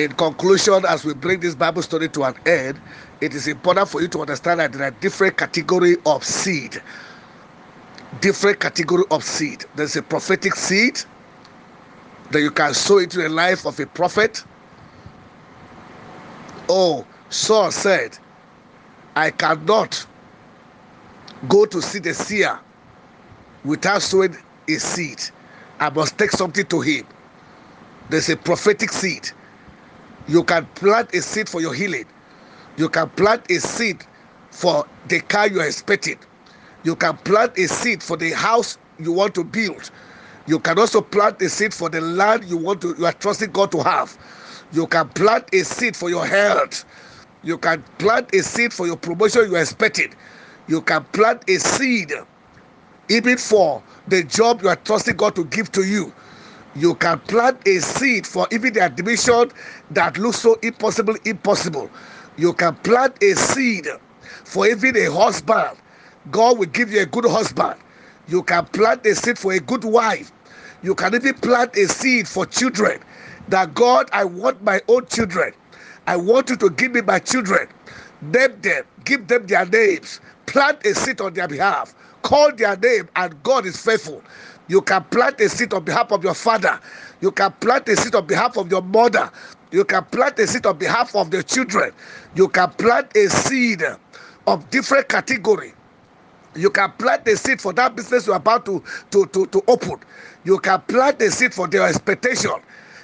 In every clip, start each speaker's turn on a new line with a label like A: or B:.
A: In conclusion, as we bring this Bible study to an end, it is important for you to understand that there are different category of seed. Different category of seed. There's a prophetic seed that you can sow into the life of a prophet. Oh, Saul said, I cannot go to see the seer without sowing a seed. I must take something to him. There's a prophetic seed. You can plant a seed for your healing. You can plant a seed for the car you are expecting. You can plant a seed for the house you want to build. You can also plant a seed for the land you want to you are trusting God to have. You can plant a seed for your health. You can plant a seed for your promotion you are expecting. You can plant a seed even for the job you are trusting God to give to you. You can plant a seed for even the admission that looks so impossible, impossible. You can plant a seed for even a husband. God will give you a good husband. You can plant a seed for a good wife. You can even plant a seed for children. That God, I want my own children. I want you to give me my children. Name them, give them their names, plant a seed on their behalf, call their name, and God is faithful. You can plant a seed on behalf of your father. You can plant a seed on behalf of your mother. You can plant a seed on behalf of the children. You can plant a seed of different category. You can plant a seed for that business you're about to, to, to, to open. You can plant a seed for their expectation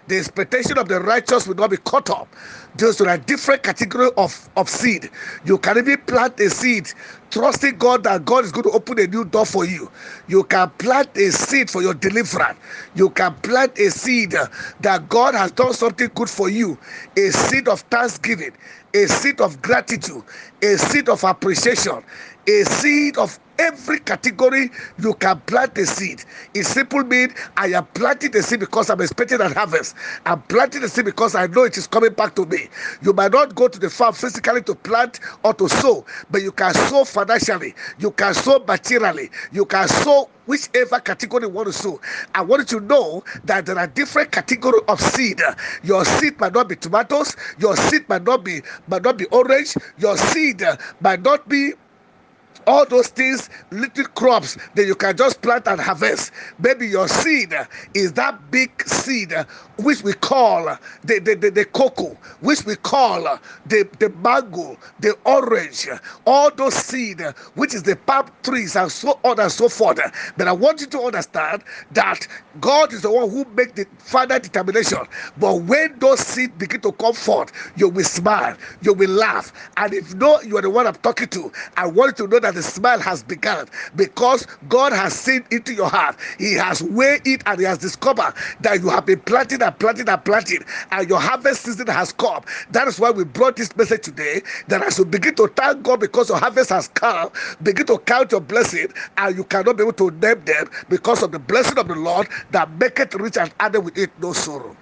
A: the expectation of the righteous will not be cut off. Those are different category of, of seed. You can even plant a seed, trusting God that God is going to open a new door for you. You can plant a seed for your deliverance. You can plant a seed that God has done something good for you, a seed of thanksgiving, a seed of gratitude, a seed of appreciation, a seed of every category you can plant a seed. It simply means I am planting the seed because I'm expecting an harvest. I'm planting the seed because I know it is coming back to me. You might not go to the farm physically to plant or to sow, but you can sow financially, you can sow materially, you can sow whichever category you want to sow. I want you to know that there are different categories of seed. Your seed might not be tomatoes, your seed might not be might not be orange, your seed uh, might not be all those things, little crops that you can just plant and harvest. Maybe your seed is that big seed which we call the, the, the, the cocoa, which we call the, the mango, the orange, all those seed, which is the palm trees and so on and so forth. But I want you to understand that God is the one who make the final determination. But when those seeds begin to come forth, you will smile, you will laugh. And if no, you are the one I'm talking to, I want you to know that the smile has begun because God has seen into your heart. He has weighed it and He has discovered that you have been planting and planting and planting, and your harvest season has come. That is why we brought this message today. That as you begin to thank God because your harvest has come, begin to count your blessing, and you cannot be able to name them because of the blessing of the Lord that maketh rich and added with it no sorrow.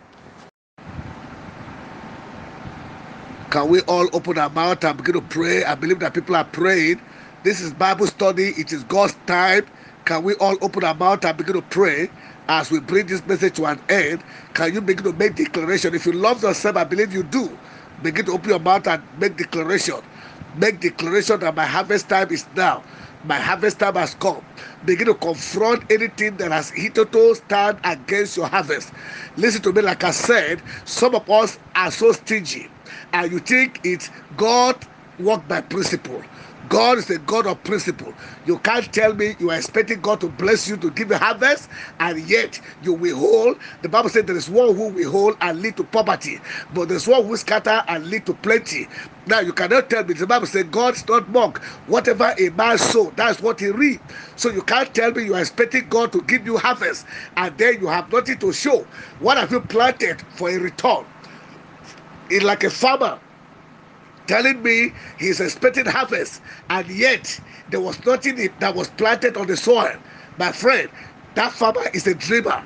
A: Can we all open our mouth and begin to pray? I believe that people are praying. This is Bible study. It is God's time. Can we all open our mouth and begin to pray as we bring this message to an end? Can you begin to make declaration? If you love yourself, I believe you do. Begin to open your mouth and make declaration. Make declaration that my harvest time is now. My harvest time has come. Begin to confront anything that has hitherto stand against your harvest. Listen to me, like I said, some of us are so stingy, and you think it's God work by principle. God is a God of principle. You can't tell me you are expecting God to bless you to give a harvest, and yet you withhold. The Bible said there is one who withhold and lead to poverty, but there's one who scatter and lead to plenty. Now you cannot tell me. The Bible says God is not mock. Whatever a man sow, that's what he reap. So you can't tell me you are expecting God to give you harvest, and then you have nothing to show. What have you planted for a return? It's like a farmer telling me he's expecting harvest, and yet there was nothing that was planted on the soil. My friend, that farmer is a dreamer,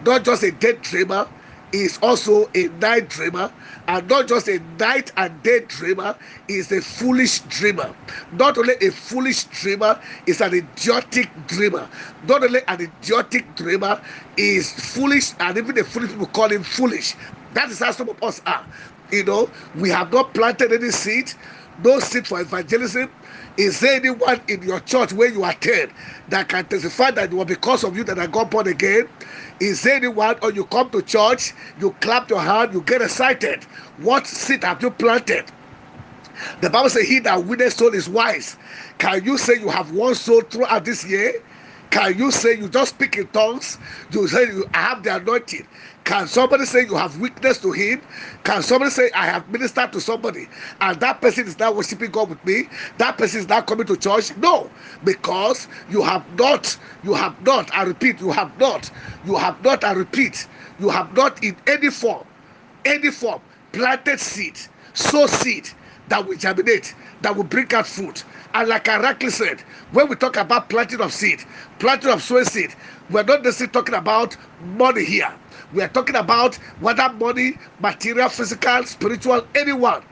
A: not just a dead dreamer, is also a night dreamer, and not just a night and day dreamer, is a foolish dreamer. Not only a foolish dreamer, is an idiotic dreamer. Not only an idiotic dreamer, is foolish, and even the foolish people call him foolish. That is how some of us are. You know, we have not planted any seed, no seed for evangelism. Is there anyone in your church where you attend that can testify that it was because of you that I got born again? Is there anyone, or you come to church, you clap your hand, you get excited? What seed have you planted? The Bible says, He that winneth soul is wise. Can you say you have one soul throughout this year? Can you say you just speak in tongues? You say you have the anointing. Can somebody say you have weakness to him? Can somebody say I have ministered to somebody and that person is now worshiping God with me? That person is now coming to church? No, because you have not, you have not, I repeat, you have not, you have not, I repeat, you have not in any form, any form, planted seed, sow seed that will germinate, that will bring out fruit. And like Arakli said, when we talk about planting of seed, planting of sowing seed, we're not necessarily talking about money here. We are talking about whether money, material, physical, spiritual, anyone,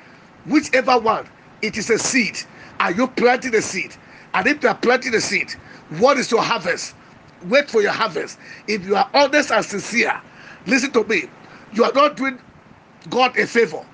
A: whichever one, it is a seed. Are you planting a seed? And if you are planting a seed, what is your harvest? Wait for your harvest. If you are honest and sincere, listen to me. You are not doing God a favor.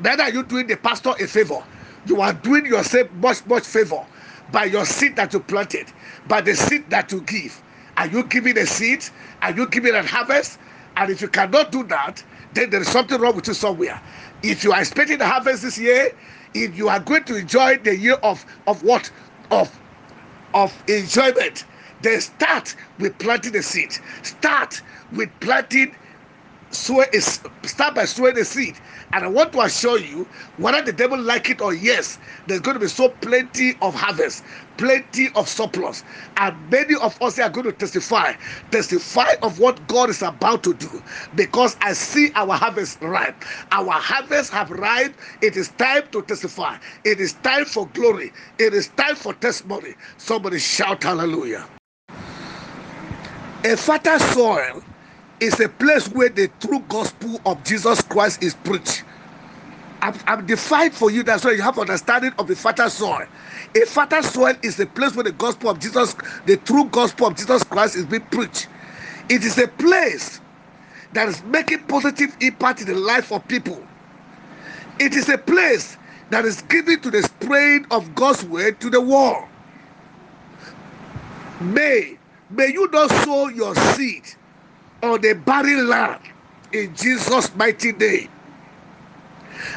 A: Neither are you doing the pastor a favor. You are doing yourself much, much favor by your seed that you planted, by the seed that you give. Are you giving a seed? Are you giving a harvest? And if you cannot do that, then there is something wrong with you somewhere. If you are expecting a harvest this year, if you are going to enjoy the year of of what of of enjoyment, then start with planting the seed. Start with planting sow is start by sowing the seed. And I want to assure you, whether the devil like it or yes, there's going to be so plenty of harvest, plenty of surplus, and many of us are going to testify, testify of what God is about to do, because I see our harvest ripe. Our harvest have ripe. It is time to testify. It is time for glory. It is time for testimony. Somebody shout hallelujah. A fertile soil is a place where the true gospel of Jesus Christ is preached. I'm defined for you that's why you have understanding of the fertile soil. A fertile soil is a place where the gospel of Jesus, the true gospel of Jesus Christ, is being preached. It is a place that is making positive impact in the life of people. It is a place that is giving to the spread of God's word to the world. May may you not sow your seed on the barren land in Jesus' mighty name.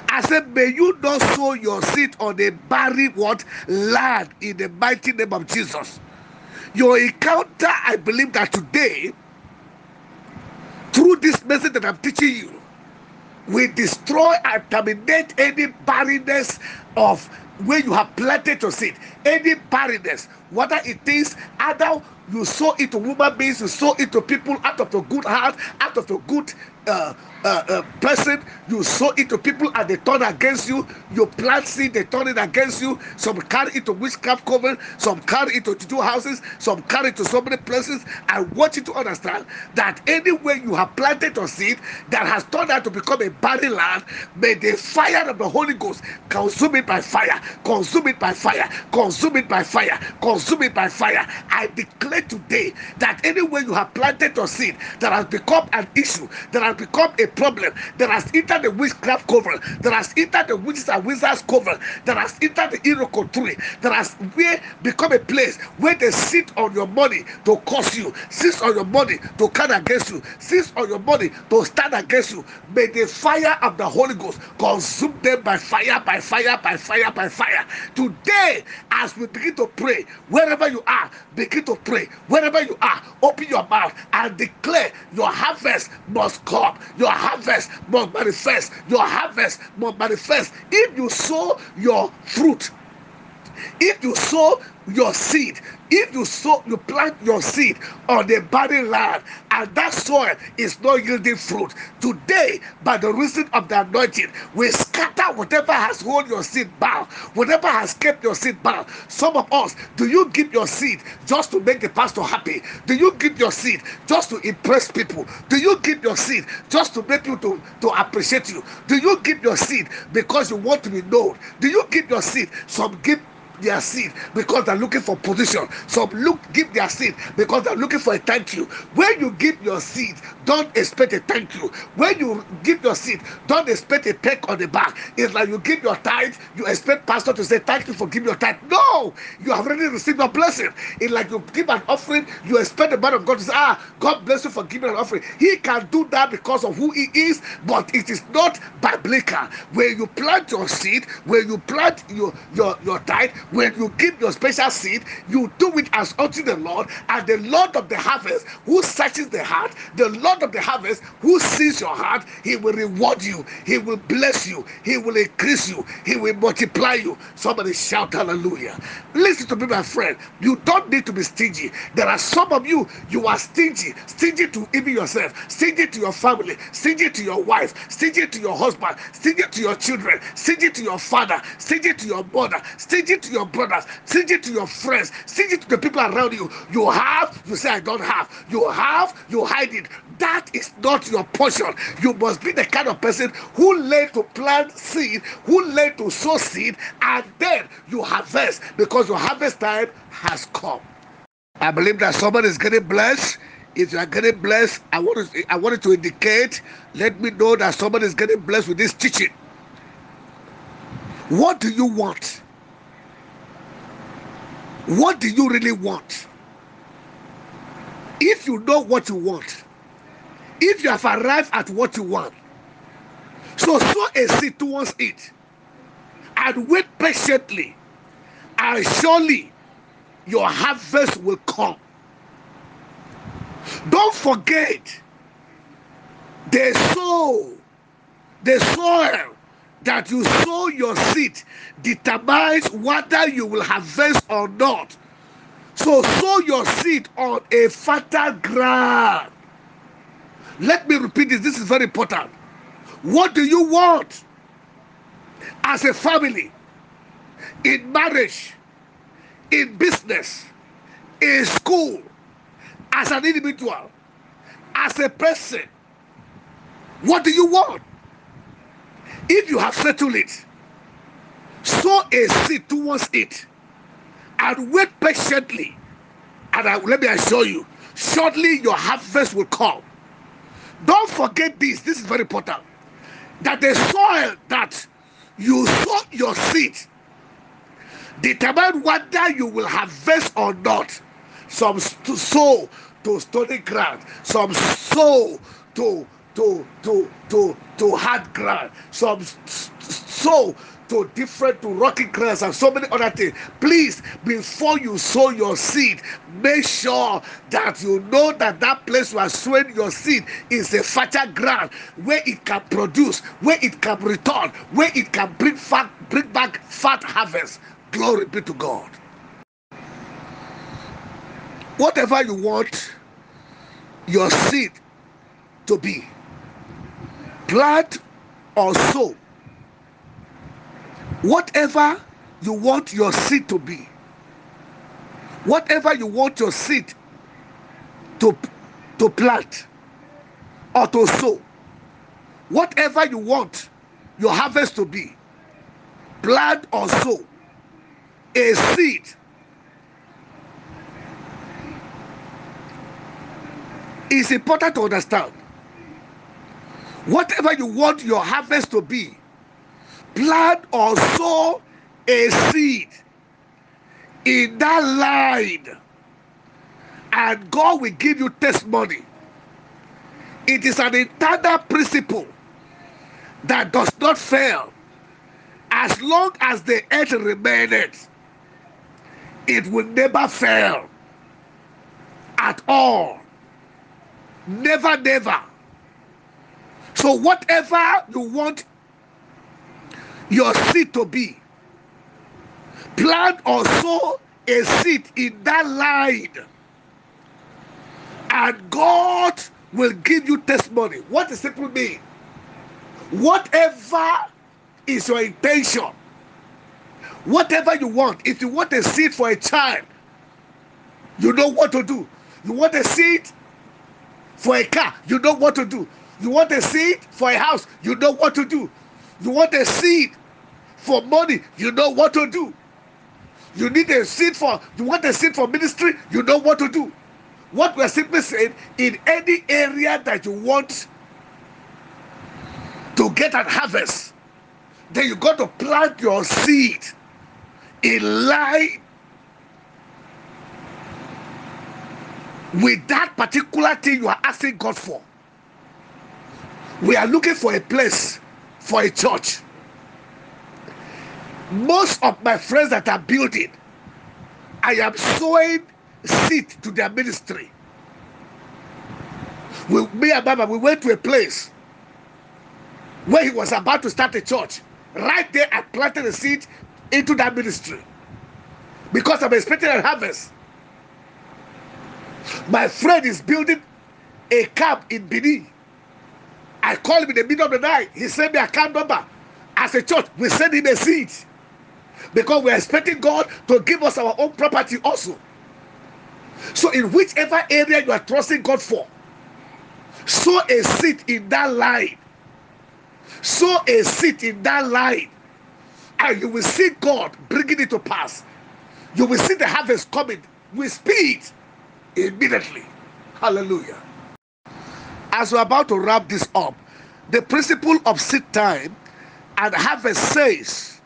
A: I said, may you not sow your seed on the barren what land in the mighty name of Jesus. Your encounter, I believe that today, through this message that I'm teaching you, will destroy and terminate any barrenness of where you have planted your seed, any barrenness, whether it is either you sow it to human beings, you sow it to people out of a good heart, out of a good uh, uh, uh, person, you sow it to people and they turn against you. You plant seed, they turn it against you. Some carry it to witchcraft coven, some carry it to two houses, some carry it to so many places. I want you to understand that anywhere you have planted your seed that has turned out to become a barren land, may the fire of the Holy Ghost consume it by fire, consume it by fire, consume it by fire, consume it by fire. I declare today that anywhere you have planted your seed that has become an issue, that has become a problem, that has entered the witchcraft cover, that has entered the witches and wizards cover, that has entered the Iroko tree, that has where become a place where they sit on your money to curse you, sit on your money to come against you, sit on your money to stand against you. May the fire of the Holy Ghost consume them by fire, by fire, by fire, by fire. Today, as we begin to pray, wherever you are, begin to pray. Wherever you are, open your mouth and declare your harvest must come. Your harvest must manifest. Your harvest must manifest. If you sow your fruit, if you sow your seed, if you sow, you plant your seed on the barren land, and that soil is not yielding fruit, today, by the reason of the anointing, we scatter whatever has hold your seed bound, whatever has kept your seed bound. Some of us, do you give your seed just to make the pastor happy? Do you give your seed just to impress people? Do you give your seed just to make you to, to appreciate you? Do you give your seed because you want to be known? Do you give your seed? Some give their seed because they're looking for position. Some look give their seed because they're looking for a thank you. When you give your seed, don't expect a thank you. When you give your seed, don't expect a peck on the back. It's like you give your tithe, you expect pastor to say thank you for giving your tithe. No, you have already received your blessing. It's like you give an offering, you expect the man of God to say, ah, God bless you for giving an offering. He can do that because of who he is, but it is not biblical. Where you plant your seed, where you plant your your your tithe, when you give your special seed, you do it as unto the Lord, and the Lord of the harvest, who searches the heart, the Lord of the harvest, who sees your heart, he will reward you, he will bless you, he will increase you, he will multiply you. Somebody shout hallelujah. Listen to me, my friend. You don't need to be stingy. There are some of you, you are stingy, stingy to even yourself, stingy to your family, stingy to your wife, stingy to your husband, stingy to your children, stingy to your father, stingy to your mother, stingy to your brothers, stingy to your friends, stingy to the people around you. You have, you say, I don't have. You have, you hide it. That is not your portion. You must be the kind of person who learn to plant seed, who learn to sow seed, and then you harvest because your harvest time has come. I believe that somebody is getting blessed. If you are getting blessed, I want to, I wanted to indicate, let me know that somebody is getting blessed with this teaching. What do you want? What do you really want? If you know what you want, if you have arrived at what you want, so sow a seed towards it and wait patiently, and surely your harvest will come. Don't forget the soul, the soil that you sow your seed determines whether you will harvest or not. So sow your seed on a fertile ground. Let me repeat this. This is very important. What do you want as a family, in marriage, in business, in school, as an individual, as a person? What do you want? If you have settled it, sow a seed towards it and wait patiently. And I, let me assure you, shortly your harvest will come. Don't forget this, this is very important. That the soil that you sow your seed determine whether you will harvest or not. Some sow to stony ground, some sow to to to to to hard ground, some sow to different to rocky grounds and so many other things. Please, before you sow your seed, make sure that you know that that place you are sowing your seed is a fertile ground where it can produce, where it can return, where it can bring fat, bring back fat harvest. Glory be to God. Whatever you want your seed to be, plant or sow whatever you want your seed to be whatever you want your seed to to plant or to sow whatever you want your harvest to be plant or sow a seed is important to understand whatever you want your harvest to be plant or sow a seed in that line, and God will give you testimony. It is an internal principle that does not fail. As long as the earth remains, it will never fail at all. Never, never. So, whatever you want your seed to be. Plant or sow a seed in that line, and God will give you testimony. What does it mean? Whatever is your intention, whatever you want, if you want a seed for a child, you know what to do. You want a seed for a car, you know what to do. You want a seed for a house, you know what to do. You want a seed for money, you know what to do. You need a seed for, you want a seed for ministry, you know what to do. What we're simply saying, in any area that you want to get an harvest, then you got to plant your seed in line with that particular thing you are asking God for. We are looking for a place for a church. Most of my friends that are building, I am sowing seed to their ministry. We, me and Mama, we went to a place where he was about to start a church. Right there, I planted a seed into that ministry because I'm expecting a harvest. My friend is building a camp in Benin. I called him in the middle of the night. He sent me account number. As a church, we send him a seed because we're expecting God to give us our own property also. So, in whichever area you are trusting God for, sow a seed in that line. Sow a seed in that line, and you will see God bringing it to pass. You will see the harvest coming with speed immediately. Hallelujah. As we're about to wrap this up, the principle of seed time and harvest says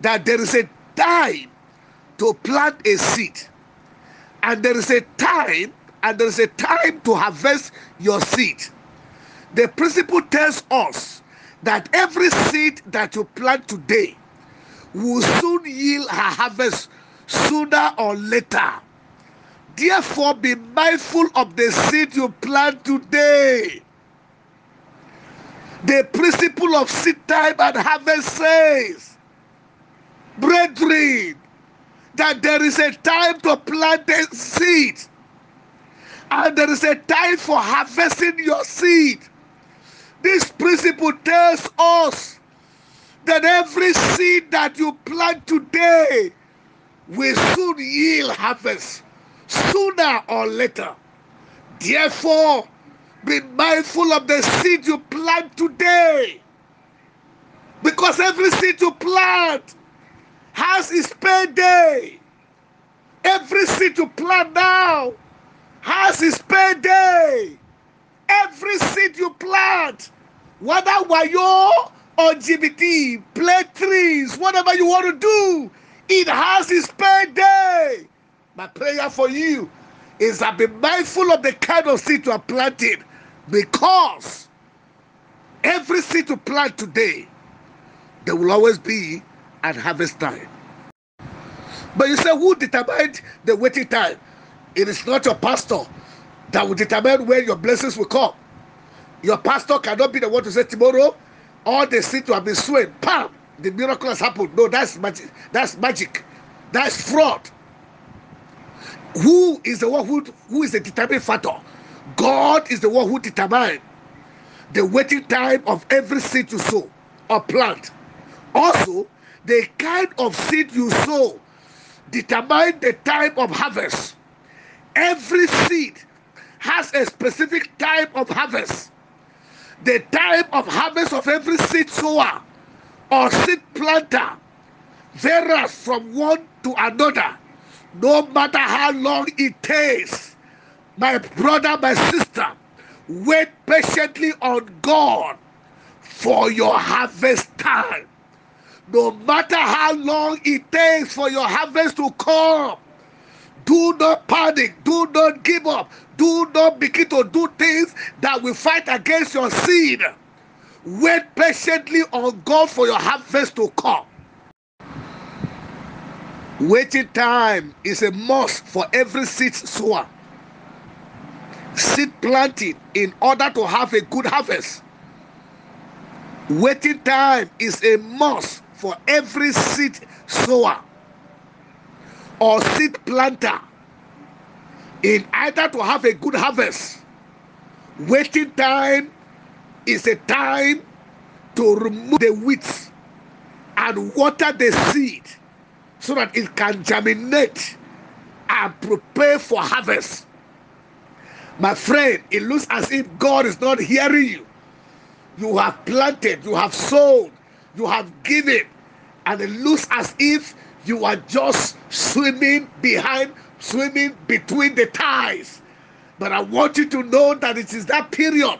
A: that there is a time to plant a seed, and there is a time and there is a time to harvest your seed. The principle tells us that every seed that you plant today will soon yield a harvest sooner or later. Therefore, be mindful of the seed you plant today. The principle of seed time and harvest says, brethren, that there is a time to plant the seed and there is a time for harvesting your seed. This principle tells us that every seed that you plant today will soon yield harvest sooner or later. Therefore, be mindful of the seed you plant today. Because every seed you plant has its payday. Every seed you plant now has its payday. Every seed you plant, whether wayo or GBT, play trees, whatever you want to do, it has its payday. My prayer for you is that be mindful of the kind of seed you are planting because every seed you plant today, there will always be at harvest time. But you say, who determined the waiting time? It is not your pastor that will determine when your blessings will come. Your pastor cannot be the one to say tomorrow, all the seed to have been sown, bam, the miracle has happened. No, that's magic. That's magic. That's fraud who is the one who, who is the determining factor? God is the one who determines the waiting time of every seed you sow or plant. Also, the kind of seed you sow determine the time of harvest. Every seed has a specific time of harvest. The time of harvest of every seed sower or seed planter varies from one to another no matter how long it takes, my brother, my sister, wait patiently on God for your harvest time. No matter how long it takes for your harvest to come, do not panic, do not give up, do not begin to do things that will fight against your seed. Wait patiently on God for your harvest to come. Waiting time is a must for every seed sower. Seed planting in order to have a good harvest. Waiting time is a must for every seed sower or seed planter in either to have a good harvest. Waiting time is a time to remove the weeds and water the seed so that it can germinate and prepare for harvest. My friend, it looks as if God is not hearing you. You have planted, you have sown, you have given, and it looks as if you are just swimming behind, swimming between the ties. But I want you to know that it is that period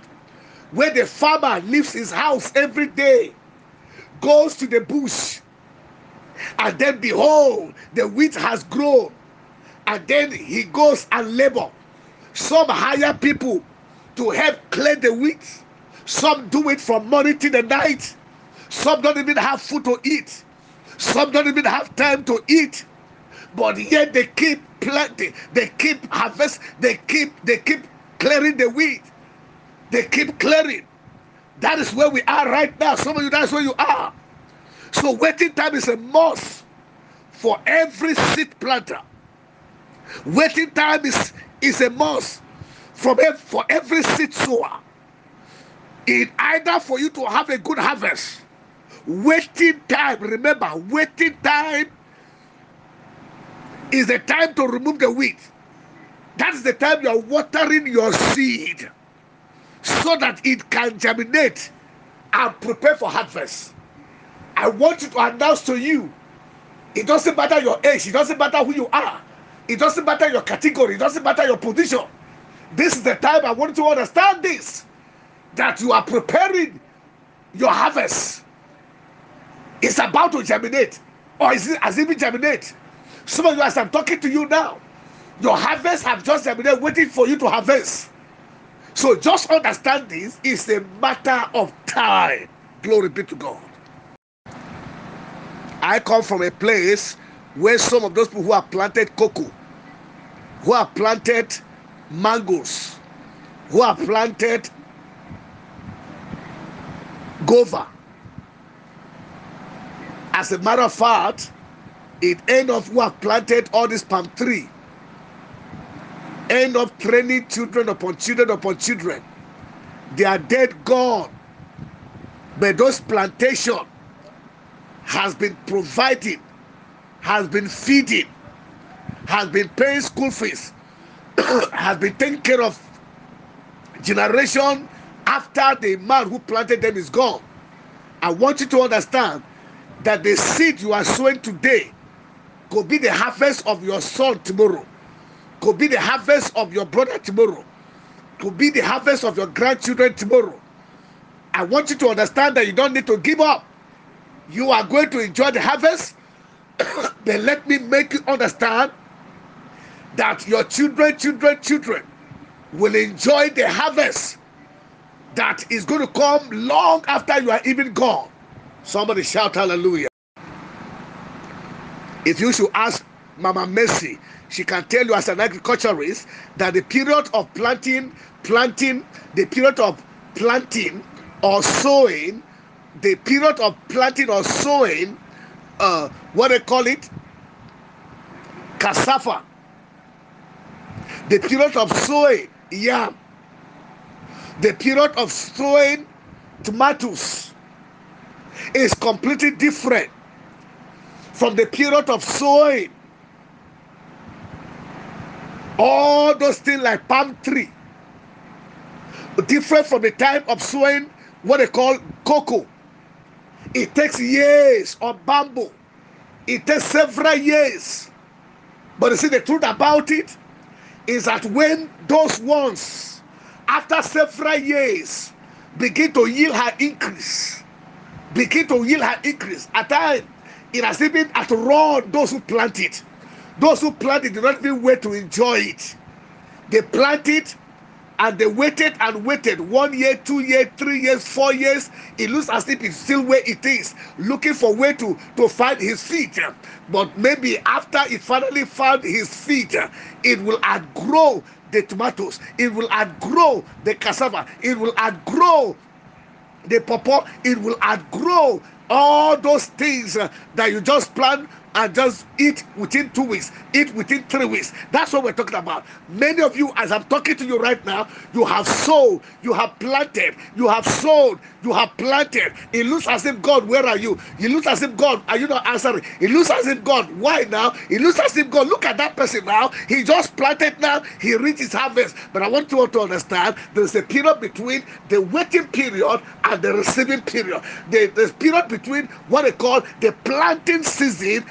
A: where the farmer leaves his house every day, goes to the bush, and then behold, the wheat has grown, and then he goes and labor. Some hire people to help clear the wheat. Some do it from morning till the night. Some don't even have food to eat. Some don't even have time to eat. But yet they keep planting, they keep harvest, they keep they keep clearing the wheat. They keep clearing. That is where we are right now. Some of you, that's where you are. So waiting time is a must for every seed planter. Waiting time is, is a must from for every seed sower. In either for you to have a good harvest, waiting time, remember, waiting time is the time to remove the weed. That's the time you are watering your seed so that it can germinate and prepare for harvest. I want you to announce to you it doesn't matter your age, it doesn't matter who you are, it doesn't matter your category, it doesn't matter your position. This is the time I want you to understand this that you are preparing your harvest. It's about to germinate, or is it as if it germinate? Some of you, as I'm talking to you now, your harvest have just germinated, waiting for you to harvest. So just understand this is a matter of time. Glory be to God. I come from a place where some of those people who have planted cocoa, who have planted mangoes, who have planted guava. As a matter of fact, it end of who have planted all this palm tree end up training children upon children upon children. They are dead gone. But those plantation has been providing, has been feeding, has been paying school fees, has been taking care of generation after the man who planted them is gone. I want you to understand that the seed you are sowing today could be the harvest of your son tomorrow could be the harvest of your brother tomorrow, could be the harvest of your grandchildren tomorrow. I want you to understand that you don't need to give up. You are going to enjoy the harvest. then let me make you understand that your children, children, children will enjoy the harvest that is going to come long after you are even gone. Somebody shout hallelujah. If you should ask Mama Mercy, she can tell you as an agriculturist that the period of planting, planting, the period of planting or sowing, the period of planting or sowing, uh, what they call it, cassava. The period of sowing yam. The period of sowing tomatoes. Is completely different from the period of sowing. All those things like palm tree. Different from the time of sowing what they call cocoa it takes years of bamboo. It takes several years. But you see the truth about it is that when those ones after several years begin to yield her increase begin to yield her increase at times it has even outrun those who plant it those who planted did not even wait to enjoy it. They planted and they waited and waited one year, two years, three years, four years. It looks as if it's still where it is, looking for where to, to find his feet. But maybe after it finally found his feet, it will outgrow the tomatoes, it will outgrow the cassava, it will outgrow the pawpaw, it will outgrow all those things that you just plant and just eat within two weeks, eat within three weeks. That's what we're talking about. Many of you, as I'm talking to you right now, you have sowed, you have planted, you have sowed, you have planted. It looks as if God, where are you? It looks as if God, are you not answering? It looks as if God, why now? It looks as if God, look at that person now. He just planted now, he reached his harvest. But I want you all to understand there's a period between the waiting period and the receiving period. The, there's period between what they call the planting season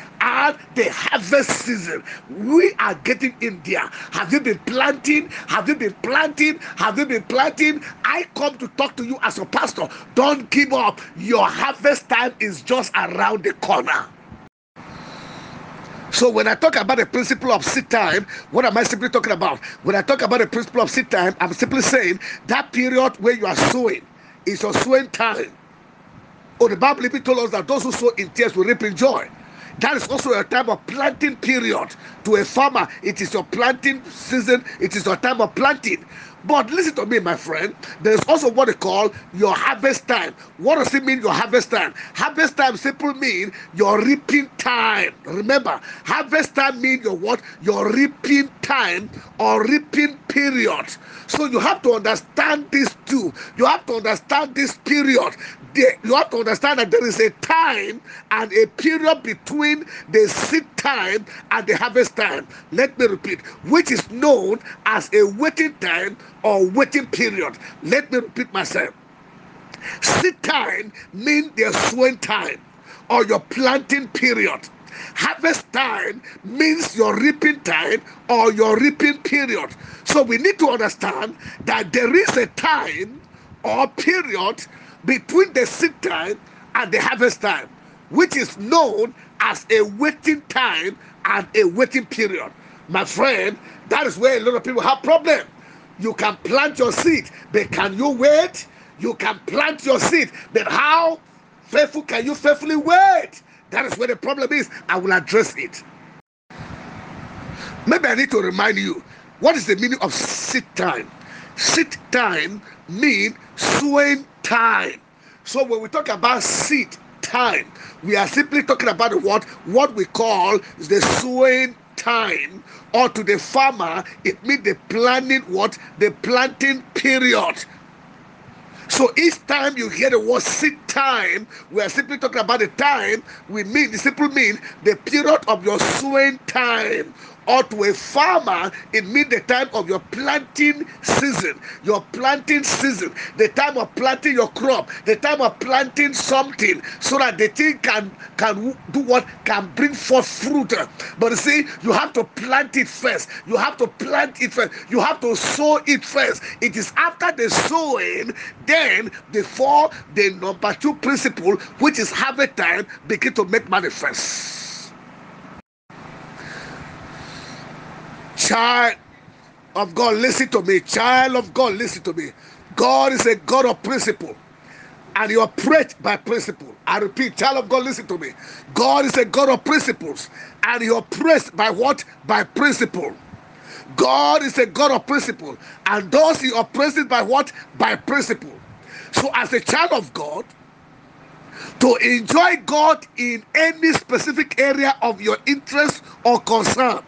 A: the harvest season. We are getting in there. Have you been planting? Have you been planting? Have you been planting? I come to talk to you as a pastor. Don't give up. Your harvest time is just around the corner. So when I talk about the principle of seed time, what am I simply talking about? When I talk about the principle of seed time, I'm simply saying that period where you are sowing is your sowing time. Oh, the Bible told us that those who sow in tears will reap in joy. That is also a time of planting period. To a farmer, it is your planting season, it is your time of planting. But listen to me, my friend. There's also what they call your harvest time. What does it mean, your harvest time? Harvest time simply means your reaping time. Remember, harvest time means your what? Your reaping time or reaping period. So you have to understand this too. You have to understand this period. You have to understand that there is a time and a period between the seed time and the harvest time. Let me repeat, which is known as a waiting time or waiting period. Let me repeat myself. Seed time means the sowing time or your planting period. Harvest time means your reaping time or your reaping period. So we need to understand that there is a time or period between the seed time and the harvest time, which is known as a waiting time and a waiting period. My friend, that is where a lot of people have problem. You can plant your seed, but can you wait? You can plant your seed, but how faithful can you faithfully wait? That is where the problem is. I will address it. Maybe I need to remind you what is the meaning of seed time? Seed time means sowing time. So when we talk about seed time, we are simply talking about what what we call is the sowing time or to the farmer it means the planting what? The planting period. So each time you hear the word seed time, we are simply talking about the time we mean, the simple mean the period of your sowing time or to a farmer, it means the time of your planting season, your planting season, the time of planting your crop, the time of planting something, so that the thing can can do what can bring forth fruit. But you see, you have to plant it first. You have to plant it first. You have to sow it first. It is after the sowing, then before the number two principle, which is harvest time, begin to make manifest. Child of God, listen to me. Child of God, listen to me. God is a God of principle. And you operate by principle. I repeat, child of God, listen to me. God is a God of principles. And you operate by what? By principle. God is a God of principle. And thus he operates by what? By principle. So, as a child of God, to enjoy God in any specific area of your interest or concern,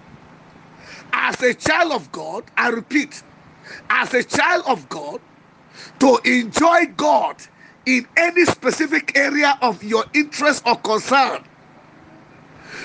A: as a child of God, I repeat, as a child of God, to enjoy God in any specific area of your interest or concern,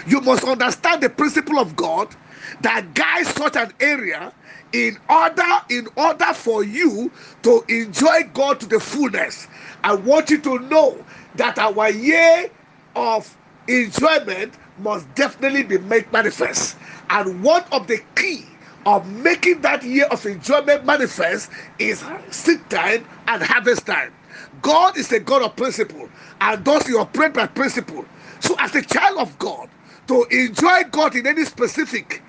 A: you must understand the principle of God that guides such an area in order in order for you to enjoy God to the fullness. I want you to know that our year of enjoyment must definitely be made manifest. And one of the key of making that year of enjoyment manifest is seed time and harvest time. God is a God of principle, and thus you operate by principle. So, as a child of God, to enjoy God in any specific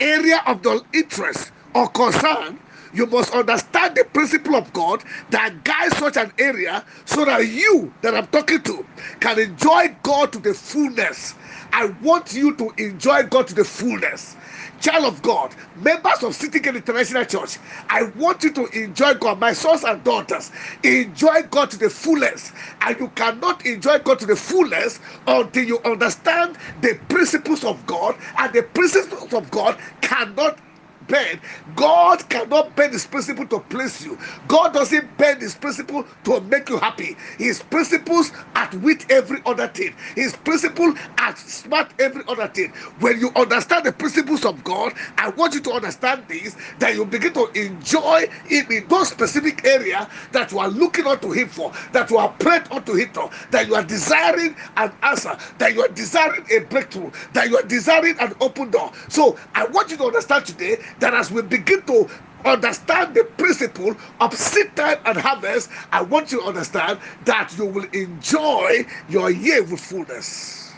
A: area of the interest or concern, you must understand the principle of God that guides such an area so that you that I'm talking to can enjoy God to the fullness. I want you to enjoy God to the fullness. Child of God, members of City Gate International Church, I want you to enjoy God, my sons and daughters. Enjoy God to the fullest. And you cannot enjoy God to the fullest until you understand the principles of God, and the principles of God cannot bend. God cannot bend his principle to please you. God doesn't bend his principle to make you happy. His principles outwit every other thing. His principle outsmart every other thing. When you understand the principles of God, I want you to understand this that you begin to enjoy Him in those specific area that you are looking unto Him for, that you are praying unto Him for, that you are desiring an answer, that you are desiring a breakthrough, that you are desiring an open door. So I want you to understand today that as we begin to understand the principle of seed time and harvest, I want you to understand that you will enjoy your year with fullness.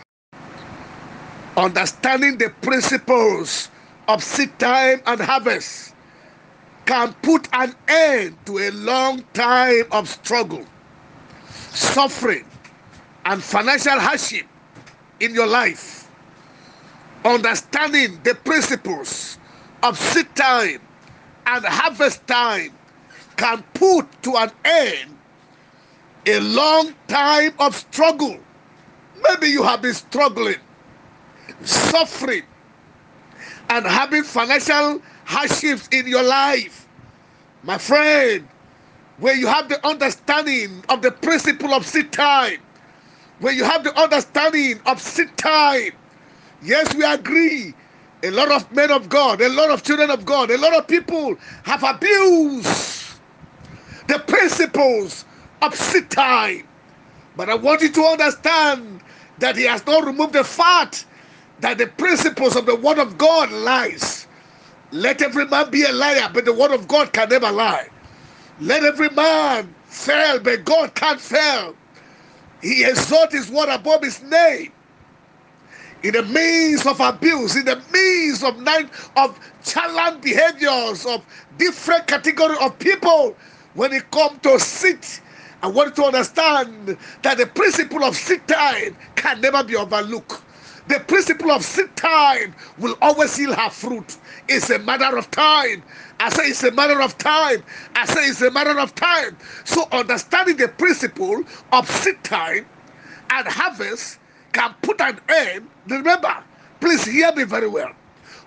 A: Understanding the principles of seed time and harvest can put an end to a long time of struggle, suffering, and financial hardship in your life. Understanding the principles of seed time and harvest time can put to an end a long time of struggle. Maybe you have been struggling, suffering, and having financial hardships in your life. My friend, where you have the understanding of the principle of seed time, where you have the understanding of seed time, yes, we agree. A lot of men of God, a lot of children of God, a lot of people have abused the principles of seed time. But I want you to understand that He has not removed the fact that the principles of the Word of God lies. Let every man be a liar, but the Word of God can never lie. Let every man fail, but God can't fail. He exalts His word above His name. In the midst of abuse, in the midst of nine of challenge behaviors of different category of people, when it come to sit, I want to understand that the principle of sit time can never be overlooked. The principle of seed time will always yield her fruit. It's a matter of time. I say it's a matter of time. I say it's a matter of time. So understanding the principle of seed time and harvest can put an end. Remember, please hear me very well.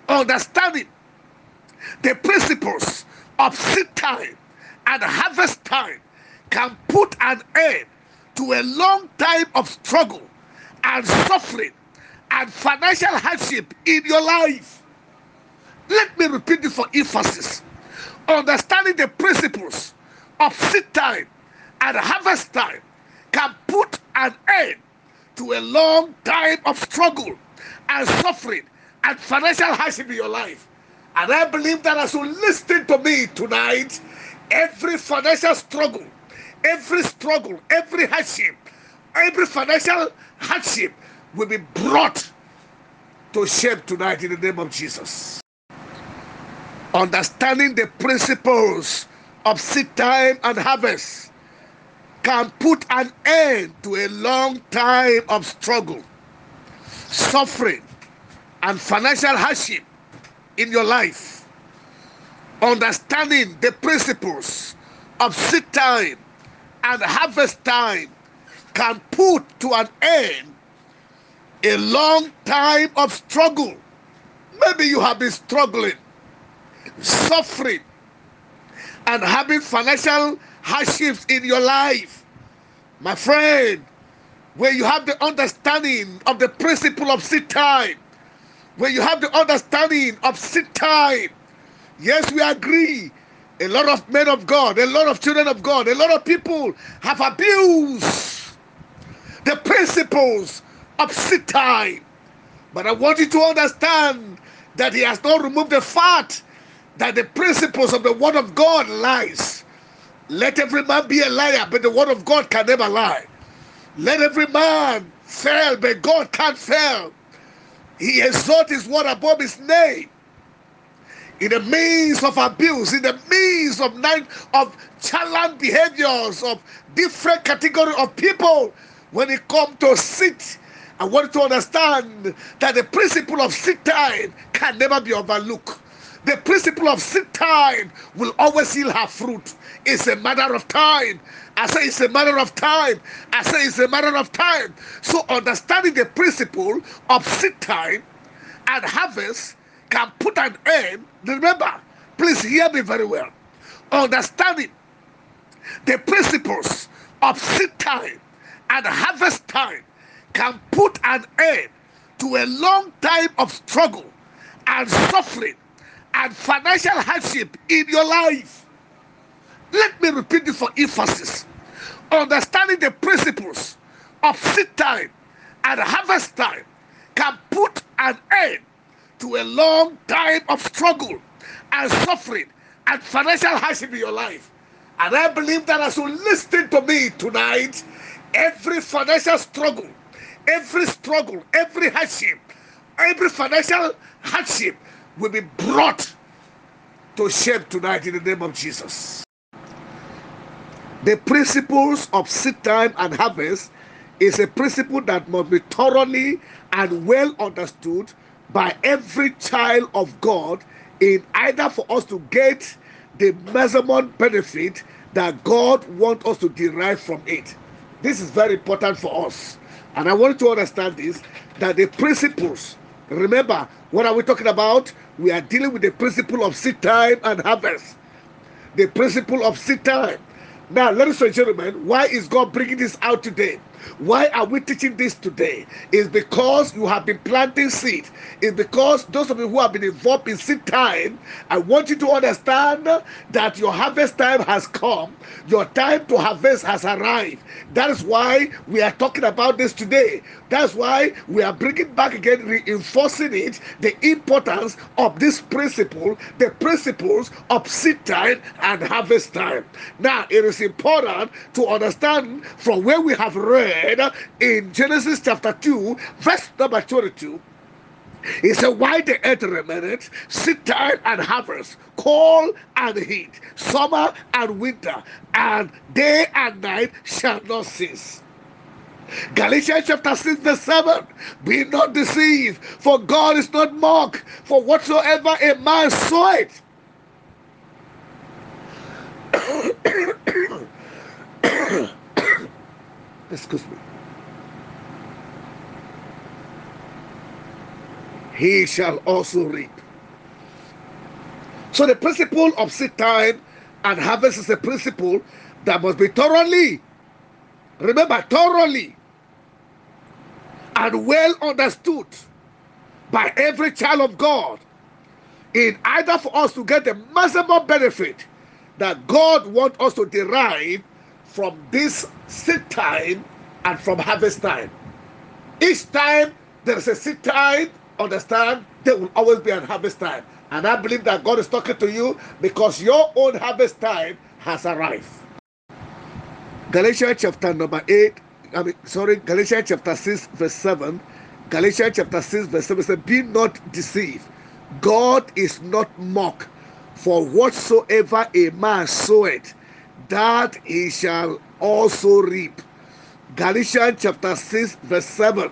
A: Understanding the principles of seed time and harvest time can put an end to a long time of struggle and suffering and financial hardship in your life. Let me repeat this for emphasis. Understanding the principles of seed time and harvest time can put an end to a long time of struggle and suffering and financial hardship in your life. And I believe that as you listen to me tonight, every financial struggle, every struggle, every hardship, every financial hardship will be brought to shape tonight in the name of Jesus. Understanding the principles of seed time and harvest can put an end to a long time of struggle, suffering, and financial hardship in your life. Understanding the principles of seed time and harvest time can put to an end a long time of struggle. Maybe you have been struggling, suffering, and having financial hardships in your life. My friend, where you have the understanding of the principle of seed time, where you have the understanding of seed time, yes, we agree. A lot of men of God, a lot of children of God, a lot of people have abused the principles of seed time. But I want you to understand that He has not removed the fact that the principles of the Word of God lies. Let every man be a liar, but the Word of God can never lie. Let every man fail, but God can't fail. He exalts His word above His name. In the midst of abuse, in the midst of nine of challenge behaviors of different category of people, when it come to sit I want to understand that the principle of seed time can never be overlooked. The principle of seed time will always yield her fruit. It's a matter of time. I say it's a matter of time. I say it's a matter of time. So understanding the principle of seed time and harvest can put an end. Remember, please hear me very well. Understanding the principles of seed time and harvest time can put an end to a long time of struggle and suffering and financial hardship in your life. Let me repeat it for emphasis. Understanding the principles of seed time and harvest time can put an end to a long time of struggle and suffering and financial hardship in your life. And I believe that as you listen to me tonight, every financial struggle, every struggle, every hardship, every financial hardship will be brought to shame tonight in the name of Jesus. The principles of seed time and harvest is a principle that must be thoroughly and well understood by every child of God in either for us to get the measurement benefit that God wants us to derive from it. This is very important for us. And I want you to understand this that the principles, remember, what are we talking about? We are dealing with the principle of seed time and harvest. The principle of seed time. Now, ladies and gentlemen, why is God bringing this out today? Why are we teaching this today? Is because you have been planting seed. Is because those of you who have been involved in seed time, I want you to understand that your harvest time has come. Your time to harvest has arrived. That is why we are talking about this today. That's why we are bringing back again, reinforcing it, the importance of this principle, the principles of seed time and harvest time. Now, it is important to understand from where we have read said in Genesis chapter 2, verse number 22. He said, Why the earth remaineth, seed time and harvest, cold and heat, summer and winter, and day and night shall not cease. Galatians chapter 6, verse 7 Be not deceived, for God is not mocked, for whatsoever a man soweth. Excuse me, he shall also reap. So the principle of seed time and harvest is a principle that must be thoroughly, remember, thoroughly and well understood by every child of God in either for us to get the maximum benefit that God wants us to derive from this seed time and from harvest time. Each time there is a seed time, understand, there will always be a harvest time. And I believe that God is talking to you because your own harvest time has arrived. Galatians chapter number 8, I mean, sorry, Galatians chapter 6, verse 7. Galatians chapter 6, verse 7 says, Be not deceived. God is not mocked. For whatsoever a man soweth, that he shall also reap. Galatians chapter 6, verse 7.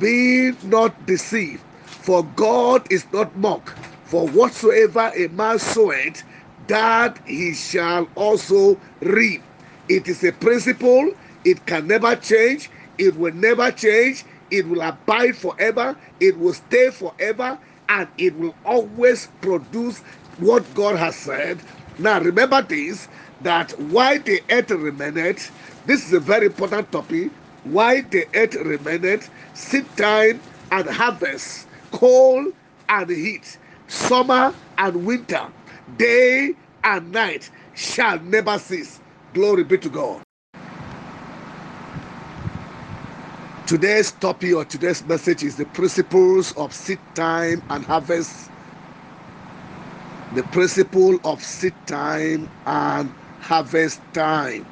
A: Be not deceived, for God is not mocked. For whatsoever a man soweth, that he shall also reap. It is a principle, it can never change, it will never change, it will abide forever, it will stay forever, and it will always produce what God has said. Now, remember this that why the earth remained, this is a very important topic. Why the earth remained, seed time and harvest, cold and heat, summer and winter, day and night shall never cease. Glory be to God. Today's topic or today's message is the principles of seed time and harvest. The principle of seed time and harvest time.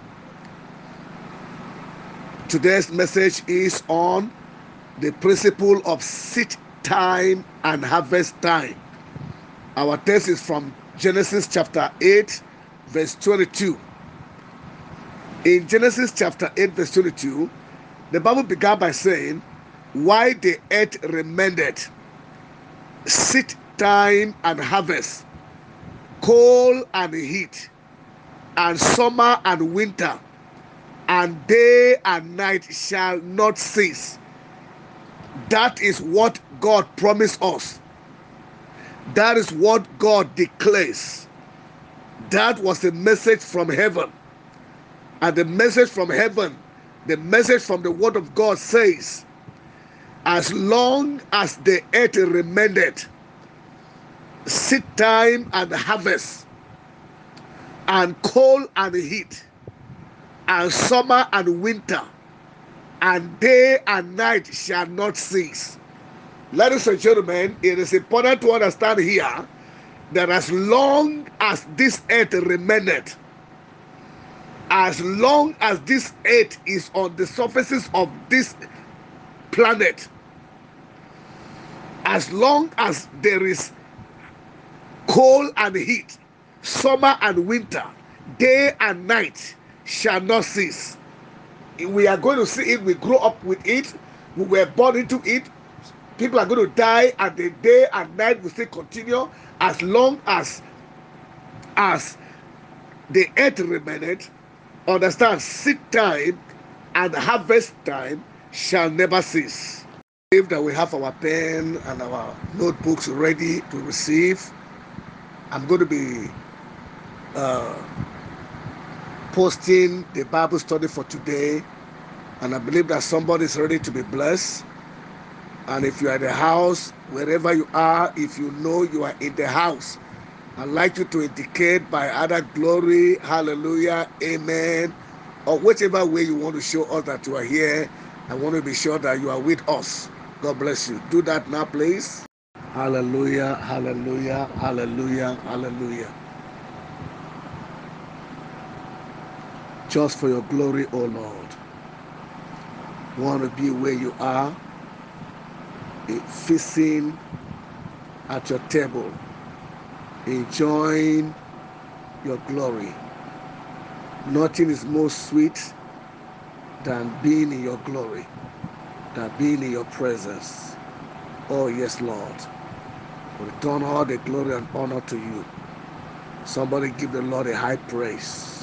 A: Today's message is on the principle of seed time and harvest time. Our text is from Genesis chapter 8, verse 22. In Genesis chapter 8, verse 22, the Bible began by saying, Why the earth remained, seed time and harvest, cold and heat, and summer and winter, and day and night shall not cease. That is what God promised us. That is what God declares. That was the message from heaven. And the message from heaven, the message from the word of God says, as long as the earth remained, seed time and harvest, and cold and heat, and summer and winter, and day and night shall not cease. Ladies and gentlemen, it is important to understand here that as long as this earth remaineth, as long as this earth is on the surfaces of this planet, as long as there is cold and heat, summer and winter, day and night shall not cease. We are going to see it, we grow up with it, we were born into it. People are going to die, and the day and night will still continue as long as as the earth remaineth. Understand, seed time and harvest time shall never cease. If that we have our pen and our notebooks ready to receive, I'm going to be uh, posting the Bible study for today, and I believe that somebody is ready to be blessed. And if you are in the house, wherever you are, if you know you are in the house, I'd like you to indicate by either glory, hallelujah, amen, or whichever way you want to show us that you are here. I want to be sure that you are with us. God bless you. Do that now, please. Hallelujah, hallelujah, hallelujah, hallelujah. Just for your glory, O Lord. Want to be where you are, eh, feasting at your table, enjoying your glory. Nothing is more sweet than being in your glory, than being in your presence. Oh, yes, Lord. We return all the glory and honor to you. Somebody give the Lord a high praise.